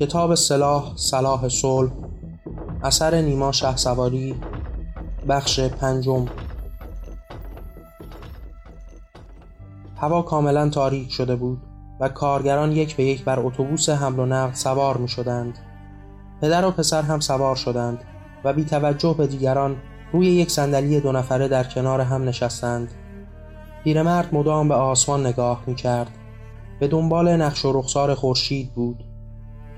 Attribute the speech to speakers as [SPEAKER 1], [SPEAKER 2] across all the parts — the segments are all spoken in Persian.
[SPEAKER 1] کتاب سلاح صلاح صلح اثر نیما شه سواری بخش پنجم هوا کاملا تاریک شده بود و کارگران یک به یک بر اتوبوس حمل و نقل سوار می شدند. پدر و پسر هم سوار شدند و بی توجه به دیگران روی یک صندلی دو نفره در کنار هم نشستند. پیرمرد مدام به آسمان نگاه می کرد. به دنبال نقش و رخسار خورشید بود.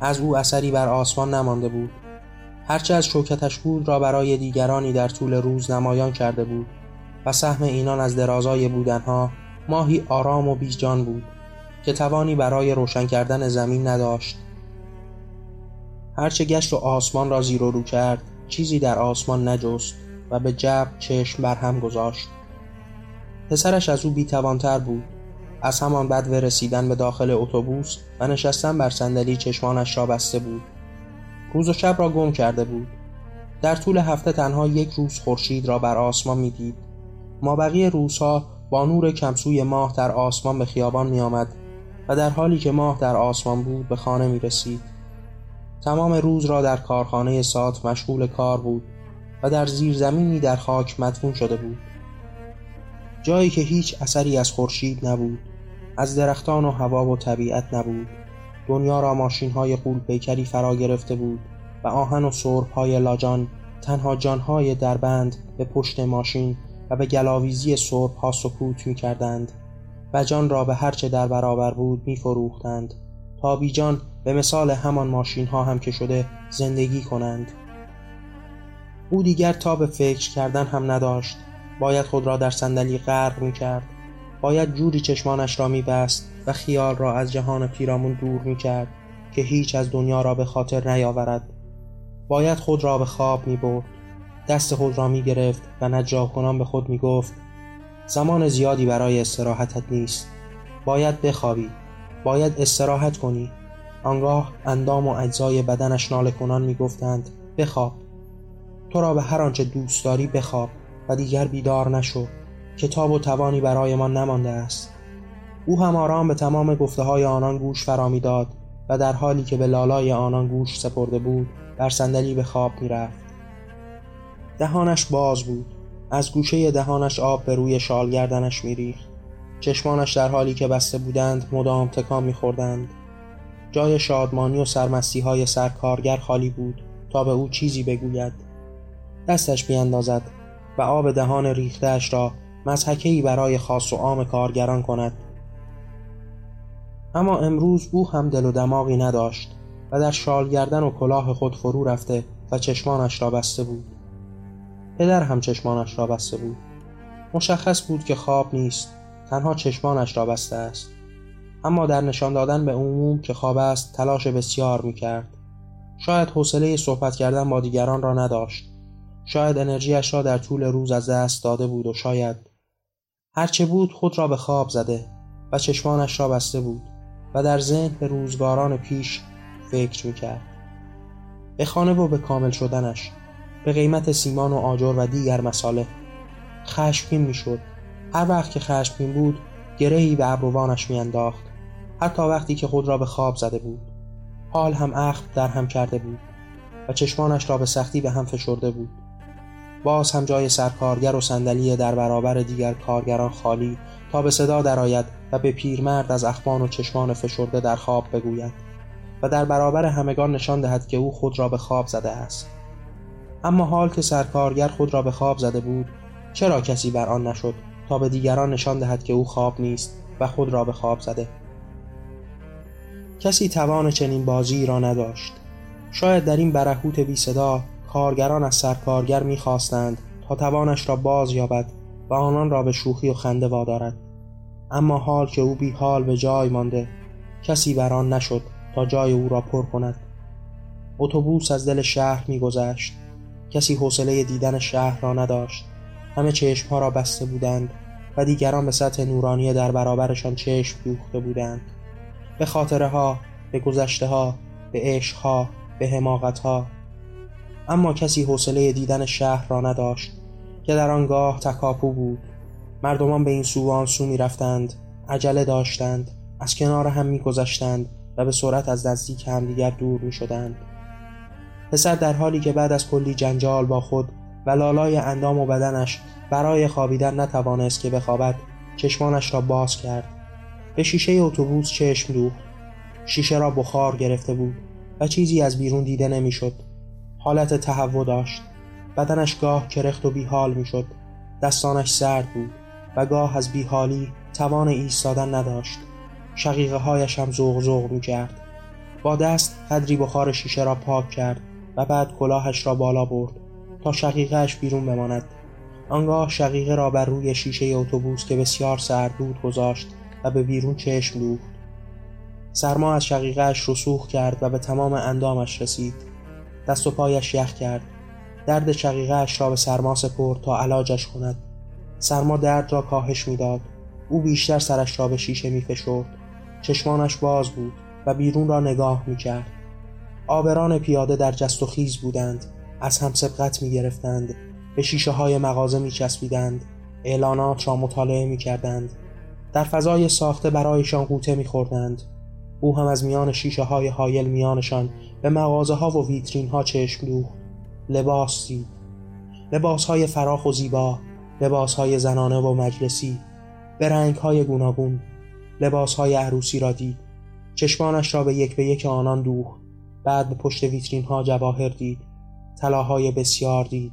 [SPEAKER 1] از او اثری بر آسمان نمانده بود. هرچه از شوکتش بود را برای دیگرانی در طول روز نمایان کرده بود و سهم اینان از درازای بودنها ماهی آرام و بیجان بود که توانی برای روشن کردن زمین نداشت هرچه گشت و آسمان را زیر و رو کرد چیزی در آسمان نجست و به جب چشم بر هم گذاشت پسرش از او بیتوانتر بود از همان بد رسیدن به داخل اتوبوس و نشستن بر صندلی چشمانش را بسته بود روز و شب را گم کرده بود در طول هفته تنها یک روز خورشید را بر آسمان می‌دید ما بقیه روزها با نور کمسوی ماه در آسمان به خیابان می آمد و در حالی که ماه در آسمان بود به خانه می رسید. تمام روز را در کارخانه سات مشغول کار بود و در زیر زمینی در خاک مدفون شده بود. جایی که هیچ اثری از خورشید نبود، از درختان و هوا و طبیعت نبود. دنیا را ماشین های قول پیکری فرا گرفته بود و آهن و سرب های لاجان تنها جانهای دربند به پشت ماشین و به گلاویزی صبح ها سکوت می کردند و جان را به هرچه در برابر بود می فروختند تا بیجان به مثال همان ماشین ها هم که شده زندگی کنند او دیگر تا به فکر کردن هم نداشت باید خود را در صندلی غرق می کرد باید جوری چشمانش را می بست و خیال را از جهان پیرامون دور می کرد که هیچ از دنیا را به خاطر نیاورد. باید خود را به خواب می برد دست خود را می گرفت و نجاه کنان به خود می گفت زمان زیادی برای استراحتت نیست. باید بخوابی. باید استراحت کنی. آنگاه اندام و اجزای بدنش ناله کنان می گفتند بخواب. تو را به هر آنچه دوست داری بخواب و دیگر بیدار نشو. کتاب و توانی برای ما نمانده است. او هم آرام به تمام گفته های آنان گوش فرامی داد و در حالی که به لالای آنان گوش سپرده بود بر صندلی به خواب می رفت. دهانش باز بود. از گوشه دهانش آب به روی شال گردنش میریخت. چشمانش در حالی که بسته بودند مدام تکان میخوردند. جای شادمانی و سرمستی های سرکارگر خالی بود تا به او چیزی بگوید. دستش بیاندازد و آب دهان ریختهاش را مزحکهای برای خاص و عام کارگران کند. اما امروز او هم دل و دماغی نداشت و در شال گردن و کلاه خود فرو رفته و چشمانش را بسته بود. پدر هم چشمانش را بسته بود. مشخص بود که خواب نیست تنها چشمانش را بسته است. اما در نشان دادن به عموم که خواب است تلاش بسیار می کرد شاید حوصله صحبت کردن با دیگران را نداشت. شاید انرژیش را در طول روز از دست داده بود و شاید هرچه بود خود را به خواب زده و چشمانش را بسته بود و در ذهن به روزگاران پیش فکر می کرد به خانه و به کامل شدنش به قیمت سیمان و آجر و دیگر مساله خشمگین می‌شد. هر وقت که خشمگین بود گرهی به ابروانش میانداخت. حتی وقتی که خود را به خواب زده بود حال هم اخم در هم کرده بود و چشمانش را به سختی به هم فشرده بود. باز هم جای سرکارگر و صندلی در برابر دیگر کارگران خالی تا به صدا درآید و به پیرمرد از اخوان و چشمان فشرده در خواب بگوید و در برابر همگان نشان دهد که او خود را به خواب زده است. اما حال که سرکارگر خود را به خواب زده بود چرا کسی بر آن نشد تا به دیگران نشان دهد که او خواب نیست و خود را به خواب زده؟ کسی توان چنین بازی را نداشت. شاید در این برهوت بی صدا کارگران از سرکارگر می‌خواستند تا توانش را باز یابد و آنان را به شوخی و خنده وادارد. اما حال که او بی حال به جای مانده کسی بر آن نشد تا جای او را پر کند. اتوبوس از دل شهر میگذشت. کسی حوصله دیدن شهر را نداشت. همه چشمها را بسته بودند و دیگران به سطح نورانی در برابرشان چشم دوخته بودند. به خاطره ها به گذشته ها به عشق ها به حماقت ها اما کسی حوصله دیدن شهر را نداشت که در آنگاه تکاپو بود. مردمان به این سو و آن سو می رفتند عجله داشتند از کنار هم میگذشتند و به سرعت از نزدیک همدیگر دور می شدند. پسر در حالی که بعد از کلی جنجال با خود و لالای اندام و بدنش برای خوابیدن نتوانست که بخوابد چشمانش را باز کرد. به شیشه اتوبوس چشم دوخت. شیشه را بخار گرفته بود و چیزی از بیرون دیده نمی‌شد. حالت تهوع داشت. بدنش گاه کرخت و بیحال می‌شد. دستانش سرد بود و گاه از بیحالی توان ایستادن نداشت. شقیقه هایش هم زوغ زوغ می کرد با دست قدری بخار شیشه را پاک کرد و بعد کلاهش را بالا برد تا شقیقهش بیرون بماند. آنگاه شقیقه را بر روی شیشه اتوبوس که بسیار سرد بود گذاشت و به بیرون چشم دوخت. سرما از شقیقهش رسوخ کرد و به تمام اندامش رسید. دست و پایش یخ کرد. درد شقیقهش را به سرما سپرد تا علاجش کند. سرما درد را کاهش می‌داد. او بیشتر سرش را به شیشه می فشرد چشمانش باز بود و بیرون را نگاه می کرد آبران پیاده در جست و خیز بودند. از هم سبقت می گرفتند به شیشه های مغازه می چسبیدند اعلانات را مطالعه می کردند در فضای ساخته برایشان قوطه می خوردند او هم از میان شیشه های هایل میانشان به مغازه ها و ویترین ها چشم دوخت. لباس دید لباس های فراخ و زیبا لباس های زنانه و مجلسی به رنگ های گوناگون لباس های عروسی را دید. چشمانش را به یک به یک آنان دوخت. بعد به پشت ویترین ها جواهر دید. طلاهای بسیار دید.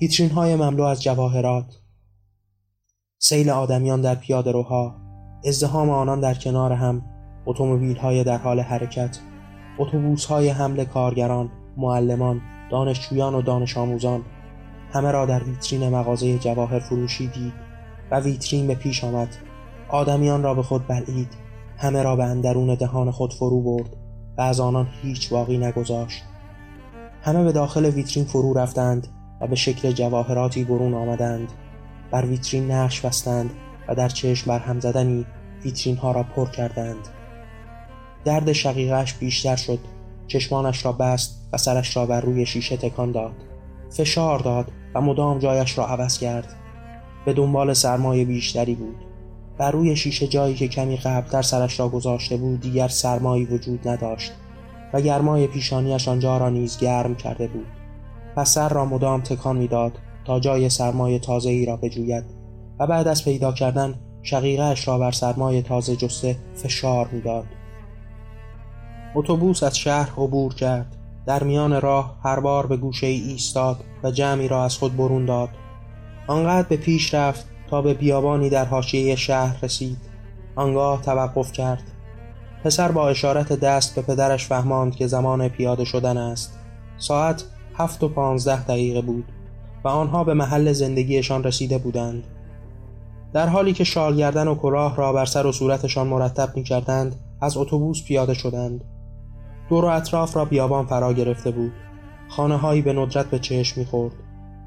[SPEAKER 1] ویترین های مملو از جواهرات. سیل آدمیان در پیاده روها. ازدهام آنان در کنار هم. اتومبیل های در حال حرکت اتوبوس های حمل کارگران معلمان دانشجویان و دانش آموزان همه را در ویترین مغازه جواهر فروشی دید و ویترین به پیش آمد. آدمیان را به خود بلعید همه را به اندرون دهان خود فرو برد و از آنان هیچ باقی نگذاشت. همه به داخل ویترین فرو رفتند و به شکل جواهراتی برون آمدند. بر ویترین نقش بستند و در چشم بر هم زدنی ویترین ها را پر کردند. درد شقیقش بیشتر شد. چشمانش را بست و سرش را بر روی شیشه تکان داد. فشار داد و مدام جایش را عوض کرد. به دنبال سرمایه بیشتری بود. بر روی شیشه جایی که کمی قبلتر سرش را گذاشته بود دیگر سرمایی وجود نداشت و گرمای پیشانیش آنجا را نیز گرم کرده بود. پس سر را مدام تکان می‌داد تا جای سرمایه تازه ای را بجوید و بعد از پیدا کردن شقیقهش را بر سرمایه تازه جسته فشار می‌داد. اتوبوس از شهر عبور کرد. در میان راه هر بار به گوشه ای ایستاد و جمعی را از خود برون داد. آنقدر به پیش رفت تا به بیابانی در حاشیه شهر رسید. آنگاه توقف کرد. پسر با اشارت دست به پدرش فهماند که زمان پیاده شدن است. ساعت هفت و پانزده دقیقه بود و آنها به محل زندگیشان رسیده بودند. در حالی که شالگردن و کلاه را بر سر و صورتشان مرتب می کردند از اتوبوس پیاده شدند. دور و اطراف را بیابان فرا گرفته بود. خانه هایی به ندرت به چشم می‌خورد.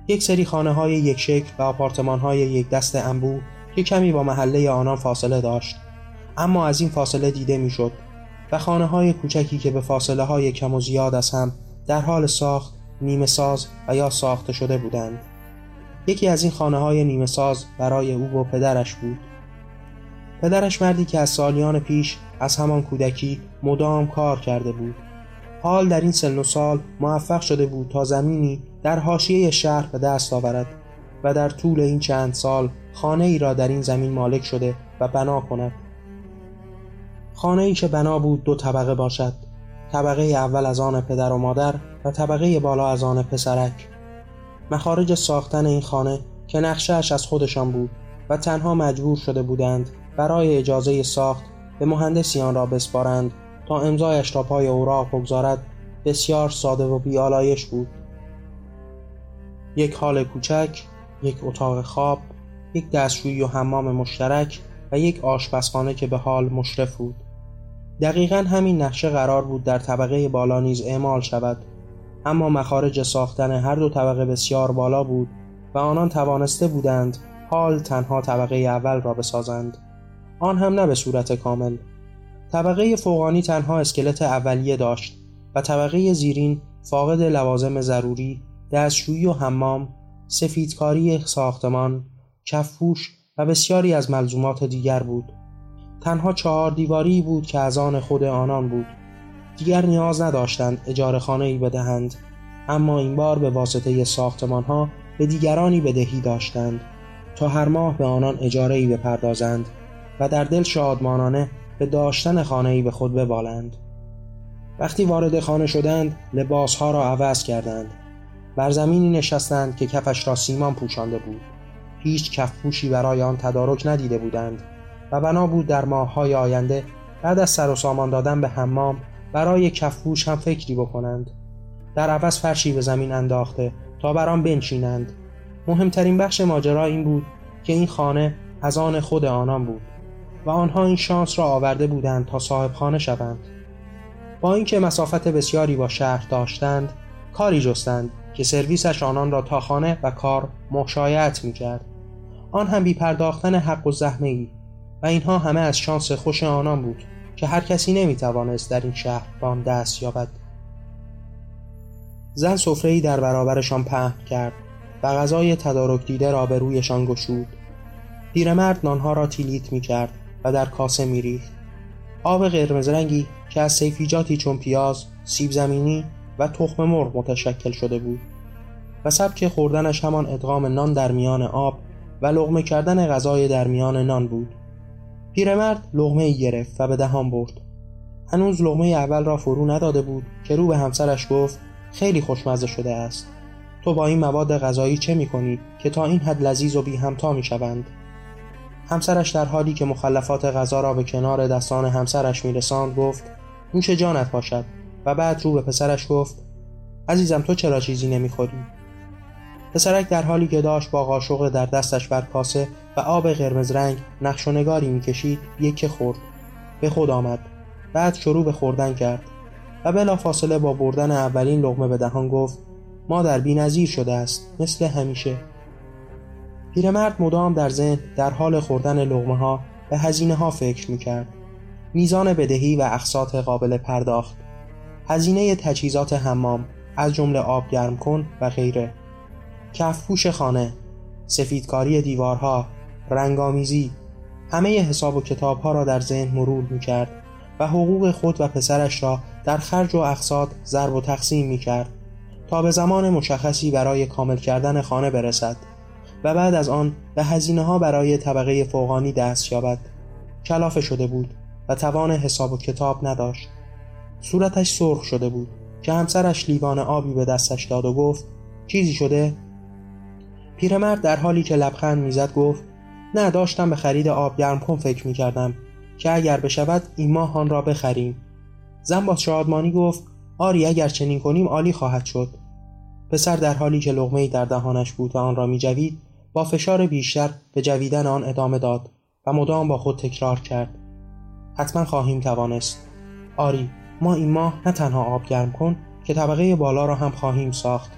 [SPEAKER 1] یک سری خانه های یک شکل و آپارتمان های یک دست انبو که کمی با محله آنان فاصله داشت. اما از این فاصله دیده می‌شد و خانه های کوچکی که به فاصله های کم و زیاد از هم در حال ساخت نیمه ساز و یا ساخته شده بودند. یکی از این خانه های نیمه ساز برای او و پدرش بود. پدرش مردی که از سالیان پیش از همان کودکی مدام کار کرده بود. حال در این سن و سال موفق شده بود تا زمینی در حاشیه شهر به دست آورد و در طول این چند سال خانه ای را در این زمین مالک شده و بنا کند. خانه ای که بنا بود دو طبقه باشد طبقه اول از آن پدر و مادر و طبقه بالا از آن پسرک. مخارج ساختن این خانه که نقشهش از خودشان بود و تنها مجبور شده بودند برای اجازه ساخت به مهندسی آن را بسپارند تا امضایش را پای اوراق بگذارد بسیار ساده و بیالایش بود. یک حال کوچک یک اتاق خواب یک دستشویی و حمام مشترک و یک آشپزخانه که به حال مشرف بود. دقیقا همین نقشه قرار بود در طبقه بالا نیز اعمال شود. اما مخارج ساختن هر دو طبقه بسیار بالا بود و آنان توانسته بودند حال تنها طبقه اول را بسازند. آن هم نه به صورت کامل. طبقه فوقانی تنها اسکلت اولیه داشت و طبقه زیرین فاقد لوازم ضروری دستشویی و حمام سفیدکاری ساختمان کفپوش و بسیاری از ملزومات دیگر بود. تنها چهار دیواری بود که از آن خود آنان بود. دیگر نیاز نداشتند اجاره خانه ای بدهند اما این بار به واسطه ساختمان ها به دیگرانی بدهی داشتند تا هر ماه به آنان اجاره ای بپردازند. و در دل شادمانانه به داشتن خانه ای به خود ببالند. وقتی وارد خانه شدند لباسها را عوض کردند. بر زمینی نشستند که کفش را سیمان پوشانده بود. هیچ کفپوشی برای آن تدارک ندیده بودند و بنا بود در ماههای آینده بعد از سر و سامان دادن به حمام برای کفپوش هم فکری بکنند. در عوض فرشی به زمین انداخته تا بر آن بنشینند. مهمترین بخش ماجرا این بود که این خانه از آن خود آنان بود. و آنها این شانس را آورده بودند تا صاحب خانه شوند. با اینکه مسافت بسیاری با شهر داشتند کاری جستند که سرویسش آنان را تا خانه و کار مشایعت می کرد آن هم بی پرداختن حق و زحمه ای و اینها همه از شانس خوش آنان بود که هر کسی نمی توانست در این شهر به آن دست یابد. زن ای در برابرشان پهن کرد و غذای تدارک دیده را به رویشان گشود. پیرمرد نانها را تیلیت می کرد و در کاسه می ریخت آب قرمز رنگی که از سیفیجاتی چون پیاز، سیب زمینی و تخم مرغ متشکل شده بود و سبک خوردنش همان ادغام نان در میان آب و لغمه کردن غذای در میان نان بود. پیرمرد لغمه ای گرفت و به دهان برد. هنوز لغمه اول را فرو نداده بود که رو به همسرش گفت خیلی خوشمزه شده است. تو با این مواد غذایی چه می‌کنی که تا این حد لذیذ و بی همتا می شوند همسرش در حالی که مخلفات غذا را به کنار دستان همسرش میرساند گفت نوش جانت باشد. و بعد رو به پسرش گفت عزیزم تو چرا چیزی نمی‌خوری؟ پسرک در حالی که داشت با قاشق در دستش بر کاسه و آب قرمز رنگ نقش و نگاری می‌کشید یک خورد. به خود آمد. بعد شروع به خوردن کرد. و بلا فاصله با بردن اولین لغمه به دهان گفت مادر بی نظیر شده است مثل همیشه. پیرمرد مدام در ذهن در حال خوردن لغمه ها به هزینه ها فکر می‌کرد. میزان بدهی و اقساط قابل پرداخت. هزینه تجهیزات حمام از جمله آب گرم کن و غیره. کفپوش خانه سفیدکاری دیوارها رنگامیزی همه حساب و کتابها را در ذهن مرور می‌کرد و حقوق خود و پسرش را در خرج و اقساط ضرب و تقسیم می‌کرد تا به زمان مشخصی برای کامل کردن خانه برسد. و بعد از آن به هزینه ها برای طبقه فوقانی دست یابد. کلافه شده بود و توان حساب و کتاب نداشت. صورتش سرخ شده بود که همسرش لیوان آبی به دستش داد و گفت چیزی شده؟ پیرمرد در حالی که لبخند می‌زد گفت نه داشتم به خرید آب گرم کن فکر می‌کردم که اگر بشود این ماه آن را بخریم. زن با شادمانی گفت آری اگر چنین کنیم عالی خواهد شد. پسر در حالی که لغمه در دهانش بود و آن را می جوید با فشار بیشتر به جویدن آن ادامه داد و مدام با خود تکرار کرد. حتما خواهیم توانست. آری ما این ماه نه تنها آب گرم کن که طبقه بالا را هم خواهیم ساخت.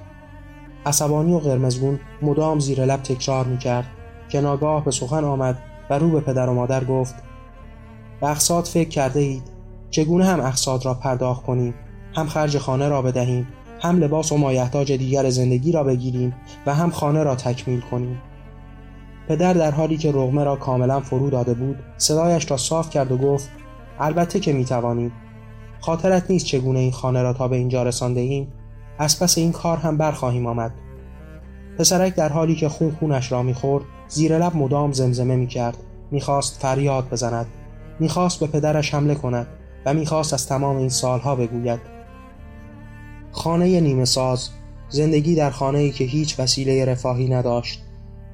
[SPEAKER 1] عصبانی و قرمزگون مدام زیر لب تکرار می کرد که ناگاه به سخن آمد و رو به پدر و مادر گفت به اقساط فکر کرده اید. چگونه هم اقساط را پرداخت کنیم؟ هم خرج خانه را بدهیم. هم لباس و مایحتاج دیگر زندگی را بگیریم و هم خانه را تکمیل کنیم. پدر در حالی که رغمه را کاملا فرو داده بود صدایش را صاف کرد و گفت البته که می‌توانیم خاطرت نیست چگونه این خانه را تا به اینجا رسانده ایم از پس این کار هم برخواهیم آمد. پسرک در حالی که خون خونش را می‌خورد زیر لب مدام زمزمه می‌کرد. می‌خواست فریاد بزند. می‌خواست به پدرش حمله کند و می‌خواست از تمام این سالها بگوید. خانه نیمه ساز زندگی در خانه ای که هیچ وسیله رفاهی نداشت.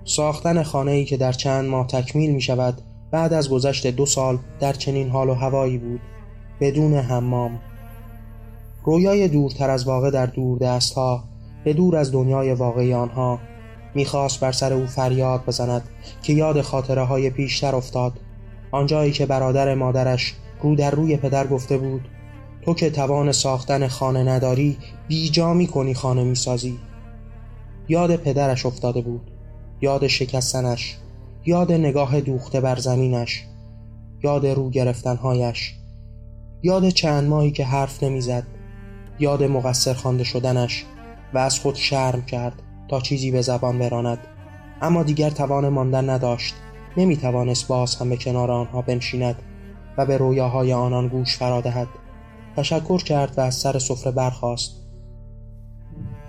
[SPEAKER 1] ساختن خانه ای که در چند ماه تکمیل می شود بعد از گذشت دو سال در چنین حال و هوایی بود. بدون حمام. رویای دورتر از واقع در دور دست ها به دور از دنیای واقعی آنها می‌خواست بر سر او فریاد بزند که یاد خاطره های پیشتر افتاد. آنجایی که برادر مادرش رو در روی پدر گفته بود تو که توان ساختن خانه نداری بیجا می کنی خانه می سازی. یاد پدرش افتاده بود یاد شکستنش یاد نگاه دوخته بر زمینش یاد رو گرفتنهایش یاد چند ماهی که حرف نمی‌زد یاد مقصر خوانده شدنش و از خود شرم کرد تا چیزی به زبان براند اما دیگر توان ماندن نداشت نمی توانست باز هم به کنار آنها بنشیند و به رویاهای آنان گوش فرادهد تشکر کرد و از سر سفره برخاست.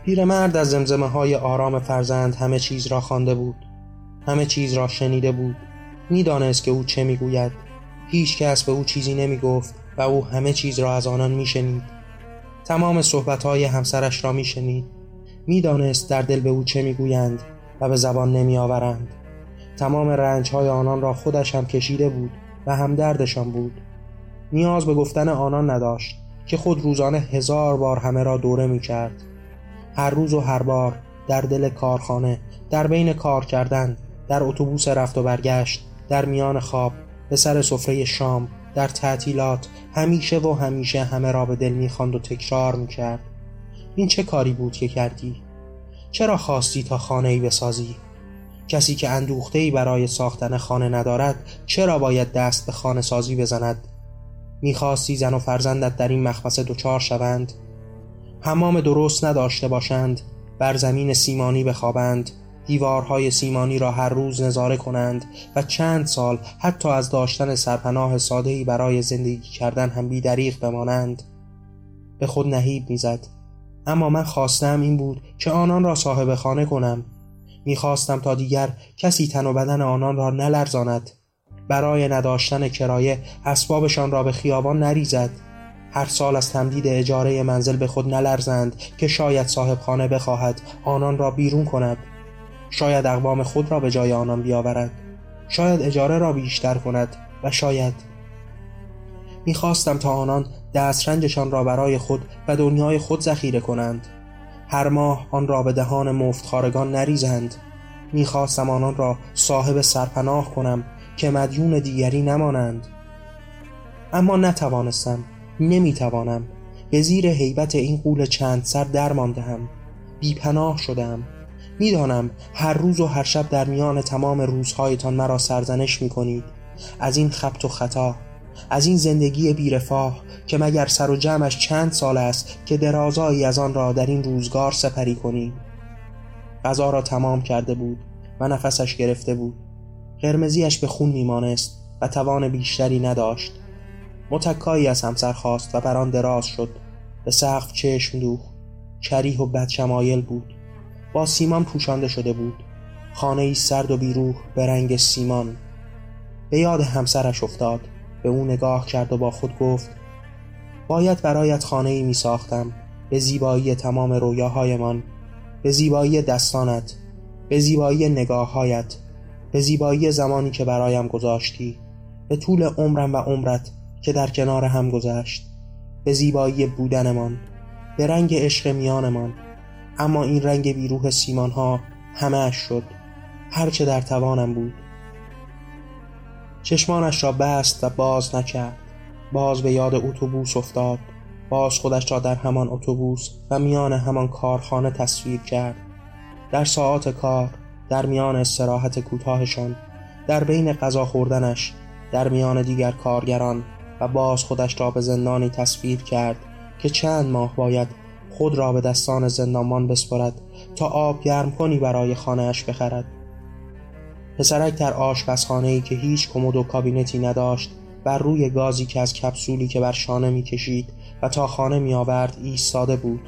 [SPEAKER 1] پیرمرد از زمزمه های آرام فرزند همه چیز را خوانده بود همه چیز را شنیده بود. می‌دانست که او چه می‌گوید. هیچ کس به او چیزی نمی گفت و او همه چیز را از آنان میشنید. تمام صحبتهای همسرش را میشنید. می‌دانست در دل به او چه می‌گویند و به زبان نمی آورند تمام رنجهای آنان را خودش هم کشیده بود و هم دردشان بود. نیاز به گفتن آنان نداشت که خود روزانه هزار بار همه را دوره می کرد هر روز و هر بار در دل کارخانه در بین کار کردن در اتوبوس رفت و برگشت در میان خواب به سر سفره شام در تعطیلات همیشه و همیشه همه را به دل می‌خواند و تکرار می‌کرد. این چه کاری بود که کردی؟ چرا خواستی تا خانه ای بسازی؟ کسی که اندوخته ای برای ساختن خانه ندارد چرا باید دست به خانه سازی بزند؟ می‌خواستی زن و فرزندت در این مخمسه دچار شوند. حمام درست نداشته باشند بر زمین سیمانی بخوابند دیوارهای سیمانی را هر روز نظاره کنند و چند سال حتی از داشتن سرپناه سادهی برای زندگی کردن هم بیدریق بمانند. به خود نهیب می‌زد. اما من خواستم این بود که آنان را صاحب خانه کنم. می‌خواستم تا دیگر کسی تن و بدن آنان را نلرزاند. برای نداشتن کرایه اسبابشان را به خیابان نریزد. هر سال از تمدید اجاره منزل به خود نلرزند که شاید صاحب خانه بخواهد آنان را بیرون کند. شاید اقوام خود را به جای آنان بیاورد. شاید اجاره را بیشتر کند و شاید می‌خواستم تا آنان دسترنجشان را برای خود و دنیای خود ذخیره کنند. هر ماه آن را به دهان مفتخارگان نریزند. می‌خواستم آنان را صاحب سرپناه کنم که مدیون دیگری نمانند. اما نتوانستم نمی‌توانم به زیر حیبت این قول چند سر درماندهم بیپناه شدم. می‌دانم هر روز و هر شب در میان تمام روزهایتان مرا سرزنش می‌کنید. از این خبت و خطا از این زندگی بیرفاه که مگر سر و جمعش چند سال است که درازایی از آن را در این روزگار سپری کنیم غذا را تمام کرده بود و نفسش گرفته بود. قرمزیش به خون میمانست و توان بیشتری نداشت. متکایی از همسر خواست و بر آن دراز شد. به سقف چشم دوخت. کریح و بدشمایل بود. با سیمان پوشانده شده بود. خانه ای سرد و بیروح به رنگ سیمان. به یاد همسرش افتاد. به او نگاه کرد و با خود گفت باید برایت خانه ای می ساختم به زیبایی تمام رویاهایمان. به زیبایی دستانت. به زیبایی نگاههایت. به زیبایی زمانی که برایم گذاشتی به طول عمرم و عمرت که در کنار هم گذشت به زیبایی بودنمان به رنگ عشق میانمان. اما این رنگ بیروح سیمان ها همه شد هرچه در توانم بود. چشمانش را بست و باز نکرد باز به یاد اتوبوس افتاد باز خودش را در همان اتوبوس و میان همان کارخانه تصویر کرد. در ساعات کار در میان استراحت کوتاهشان در بین غذا خوردنش در میان دیگر کارگران و باز خودش را به زندانی تصویر کرد که چند ماه باید خود را به دستان زندانبان بسپرد تا آب گرم کنی برای خانهاش بخرد. پسرک در آشپزخانه ای که هیچ کمد و کابینتی نداشت بر روی گازی که از کپسولی که بر شانه می‌کشید و تا خانه می آورد ایستاده بود.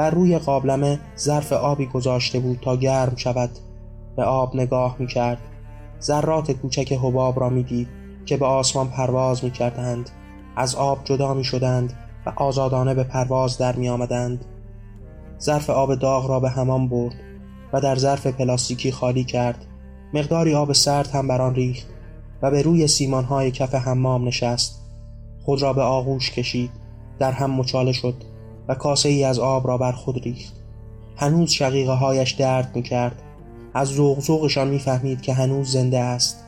[SPEAKER 1] بر روی قابلمه ظرف آبی گذاشته بود تا گرم شود. به آب نگاه می کرد ذرات کوچک حباب را می دید که به آسمان پرواز می کردند از آب جدا می شدند و آزادانه به پرواز در می آمدند ظرف آب داغ را به همان برد و در ظرف پلاستیکی خالی کرد. مقداری آب سرد هم بر آن ریخت و به روی سیمانهای کف حمام نشست. خود را به آغوش کشید. در هم مچاله شد. و کاسه ای از آب را بر خود ریخت. هنوز شقیقه هایش درد می کرد از ذوق ذوقشان می‌فهمید که هنوز زنده است.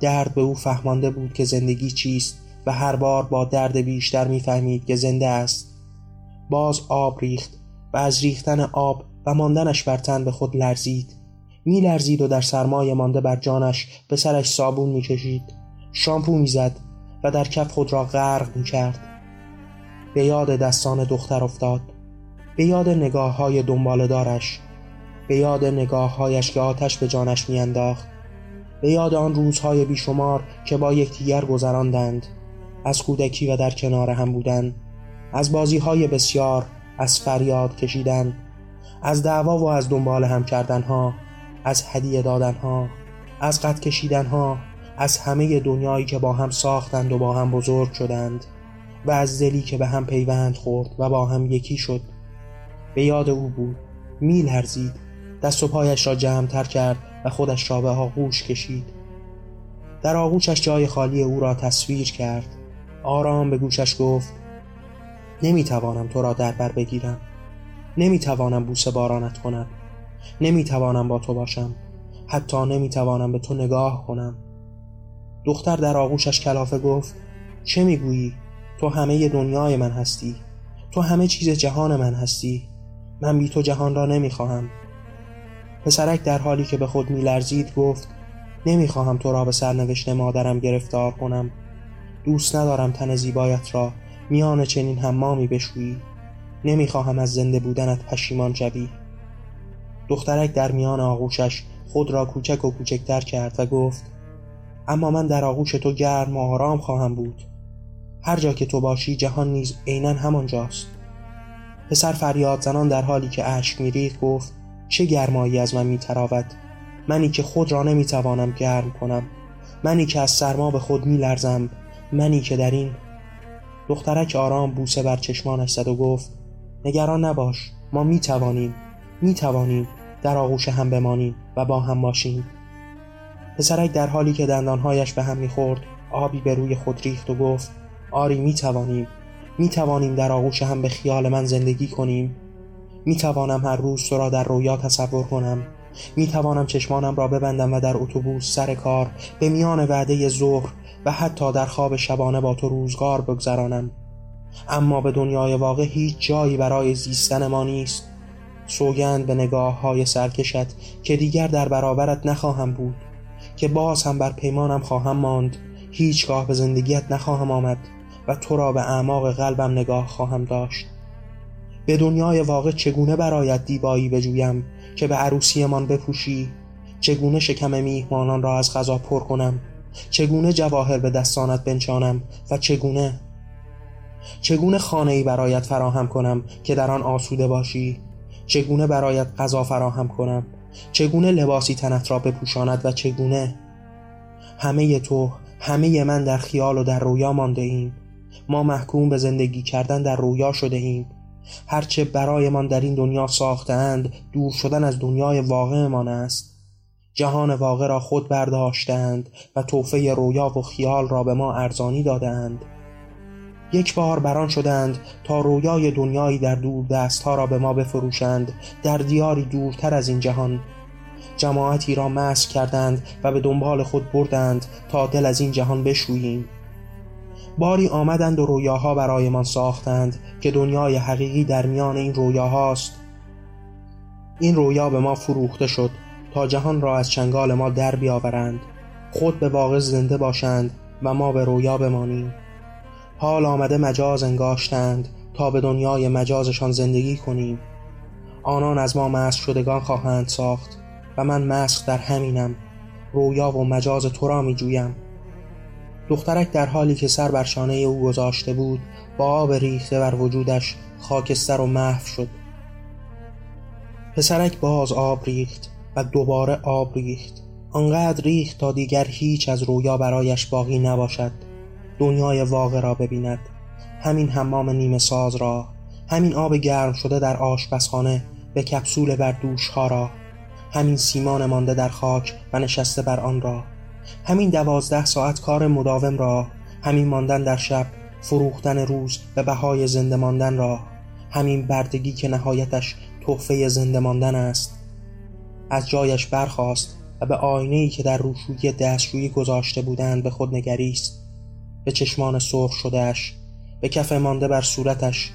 [SPEAKER 1] درد به او فهمانده بود که زندگی چیست و هر بار با درد بیشتر می‌فهمید که زنده است. باز آب ریخت و از ریختن آب و ماندنش بر تن به خود لرزید. میلرزید و در سرمایه مانده بر جانش به سرش صابون می‌کشید. شامپو می‌زد و در کف خود را غرق می‌کرد. به یاد دستان دختر افتاد به یاد نگاه های دنبالدارش به یاد نگاههایش که آتش به جانش میانداخت به یاد آن روزهای بیشمار که با یکدیگر گذراندند از کودکی و در کنار هم بودن از بازیهای بسیار از فریاد کشیدن از دعوا و از دنبال هم کردنها از هدیه دادنها از قد کشیدنها از همه دنیایی که با هم ساختند و با هم بزرگ شدند. و از دلی که به هم پیوند خورد و با هم یکی شد. به یاد او بود. میل هرزید دست و پایش را جمع کرد و خودش را به آغوش کشید. در آغوشش جای خالی او را تصویر کرد. آرام به گوشش گفت نمی‌توانم تو را در بر بگیرم. نمی‌توانم بوسه بارانت کنم. نمی‌توانم با تو باشم. حتی نمی‌توانم به تو نگاه کنم. دختر در آغوشش کلافه گفت چه می‌گویی؟ تو همه دنیای من هستی. تو همه چیز جهان من هستی. من بی تو جهان را نمی‌خواهم. پسرک در حالی که به خود میلرزید گفت نمی‌خواهم تو را به سرنوشت مادرم گرفتار کنم. دوست ندارم تن زیبایت را میان چنین حمامی بشویی. نمی‌خواهم از زنده بودنت پشیمان شوی. دخترک در میان آغوشش خود را کوچک و کوچکتر کرد و گفت اما من در آغوش تو گرم و آرام خواهم بود. هر جا که تو باشی جهان نیز عینا همانجاست پسر فریاد زنان در حالی که اشک میریخت گفت چه گرمایی از من میتراود. منی که خود را نمی‌توانم گرم کنم. منی که از سرما به خود میلرزم. منی که در این. دخترک آرام بوسه بر چشمانش زد و گفت نگران نباش ما می‌توانیم. می‌توانیم. در آغوش هم بمانیم و با هم باشیم. پسرک در حالی که دندانهایش به هم می‌خورد آبی به روی خود ریخت و گفت آری می‌توانیم می‌توانیم در آغوش هم به خیال من زندگی کنیم. می‌توانم هر روز تو را در رویا تصور کنم. می‌توانم چشمانم را ببندم و در اتوبوس سر کار به میان وعده ظهر و حتی در خواب شبانه با تو روزگار بگذرانم. اما به دنیای واقع هیچ جایی برای زیستن ما نیست. سوگند به نگاه های سرکشت که دیگر در برابرت نخواهم بود که باز هم بر پیمانم خواهم ماند. هیچگاه به زندگیت نخواهم آمد. و تو را به اعماق قلبم نگاه خواهم داشت. به دنیای واقع چگونه برایت دیبایی بجویم که به عروسیمان بپوشی؟ چگونه شکم میهمانان را از غذا پر کنم؟ چگونه جواهر به دستانت بنشانم و چگونه؟ چگونه خانه ای برایت فراهم کنم که در آن آسوده باشی؟ چگونه برایت غذا فراهم کنم؟ چگونه لباسی تنت را بپوشاند و چگونه؟ همه تو همه من در خیال و در رویا مانده ایم. ما محکوم به زندگی کردن در رویا شده ایم. هرچه برایمان در این دنیا ساختند دور شدن از دنیای واقعمان است. جهان واقع را خود برداشتند و توفه رویا و خیال را به ما ارزانی دادند یک بار بران شدند تا رویای دنیایی در دور دست ها را به ما بفروشند در دیاری دورتر از این جهان. جماعتی را مسک کردند و به دنبال خود بردند تا دل از این جهان بشوییم. باری آمدند و رویاها برایمان ساختند که دنیای حقیقی در میان این رویاهاست. این رویا به ما فروخته شد تا جهان را از چنگال ما در بیاورند. خود به واقع زنده باشند و ما به رویا بمانیم. حال آمده مجاز انگاشتند تا به دنیای مجازشان زندگی کنیم. آنان از ما مسخ شدگان خواهند ساخت و من مسخ در همینم. رویا و مجاز تو را می جویم دخترک در حالی که سر بر شانه او گذاشته بود با آب ریخته بر وجودش خاکستر و محو شد. پسرک باز آب ریخت و دوباره آب ریخت. آنقدر ریخت تا دیگر هیچ از رویا برایش باقی نباشد. دنیای واقع را ببیند. همین حمام نیمه ساز را همین آب گرم شده در آشپزخانه به کپسول بر دوش ها را همین سیمان مانده در خاک و نشسته بر آن را. همین دوازده ساعت کار مداوم را همین ماندن در شب فروختن روز به بهای زنده ماندن را همین بردگی که نهایتش تحفه زنده ماندن است. از جایش برخاست و به آینه که در روشویی دستشویی گذاشته بودند به خود نگریست. به چشمان سرخ شدهش به کف مانده بر صورتش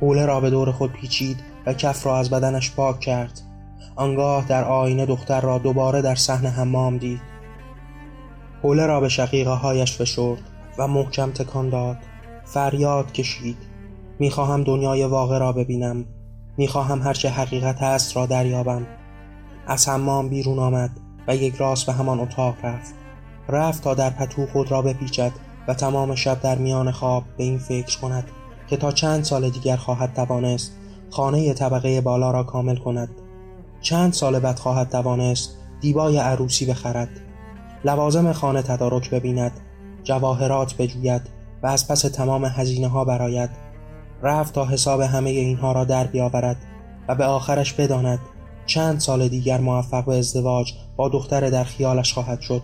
[SPEAKER 1] حوله را به دور خود پیچید و کف را از بدنش پاک کرد. آنگاه در آینه دختر را دوباره در صحنه حمام دید. حوله را به شقیقه هایش فشرد و محکم تکان داد. فریاد کشید. می‌خواهم دنیای واقع را ببینم. می‌خواهم هرچه حقیقت است را دریابم. از حمام بیرون آمد و یک راست به همان اتاق رفت. رفت تا در پتو خود را بپیچد و تمام شب در میان خواب به این فکر کند که تا چند سال دیگر خواهد توانست خانه طبقه بالا را کامل کند. چند سال بعد خواهد توانست دیبای عروسی بخرد. لوازم خانه تدارک ببیند جواهرات بجوید و از پس تمام هزینه ها براید رفت تا حساب همه اینها را در بیاورد و به آخرش بداند چند سال دیگر موفق به ازدواج با دختر در خیالش خواهد شد.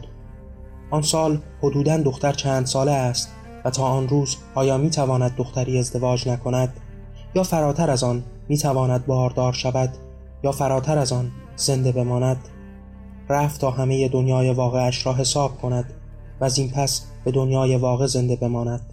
[SPEAKER 1] آن سال حدودا دختر چند ساله است و تا آن روز آیا می تواند دختری ازدواج نکند؟ یا فراتر از آن می تواند باردار شود؟ یا فراتر از آن زنده بماند؟ رفت تا همه دنیای واقعش را حساب کند و از این پس به دنیای واقع زنده بماند.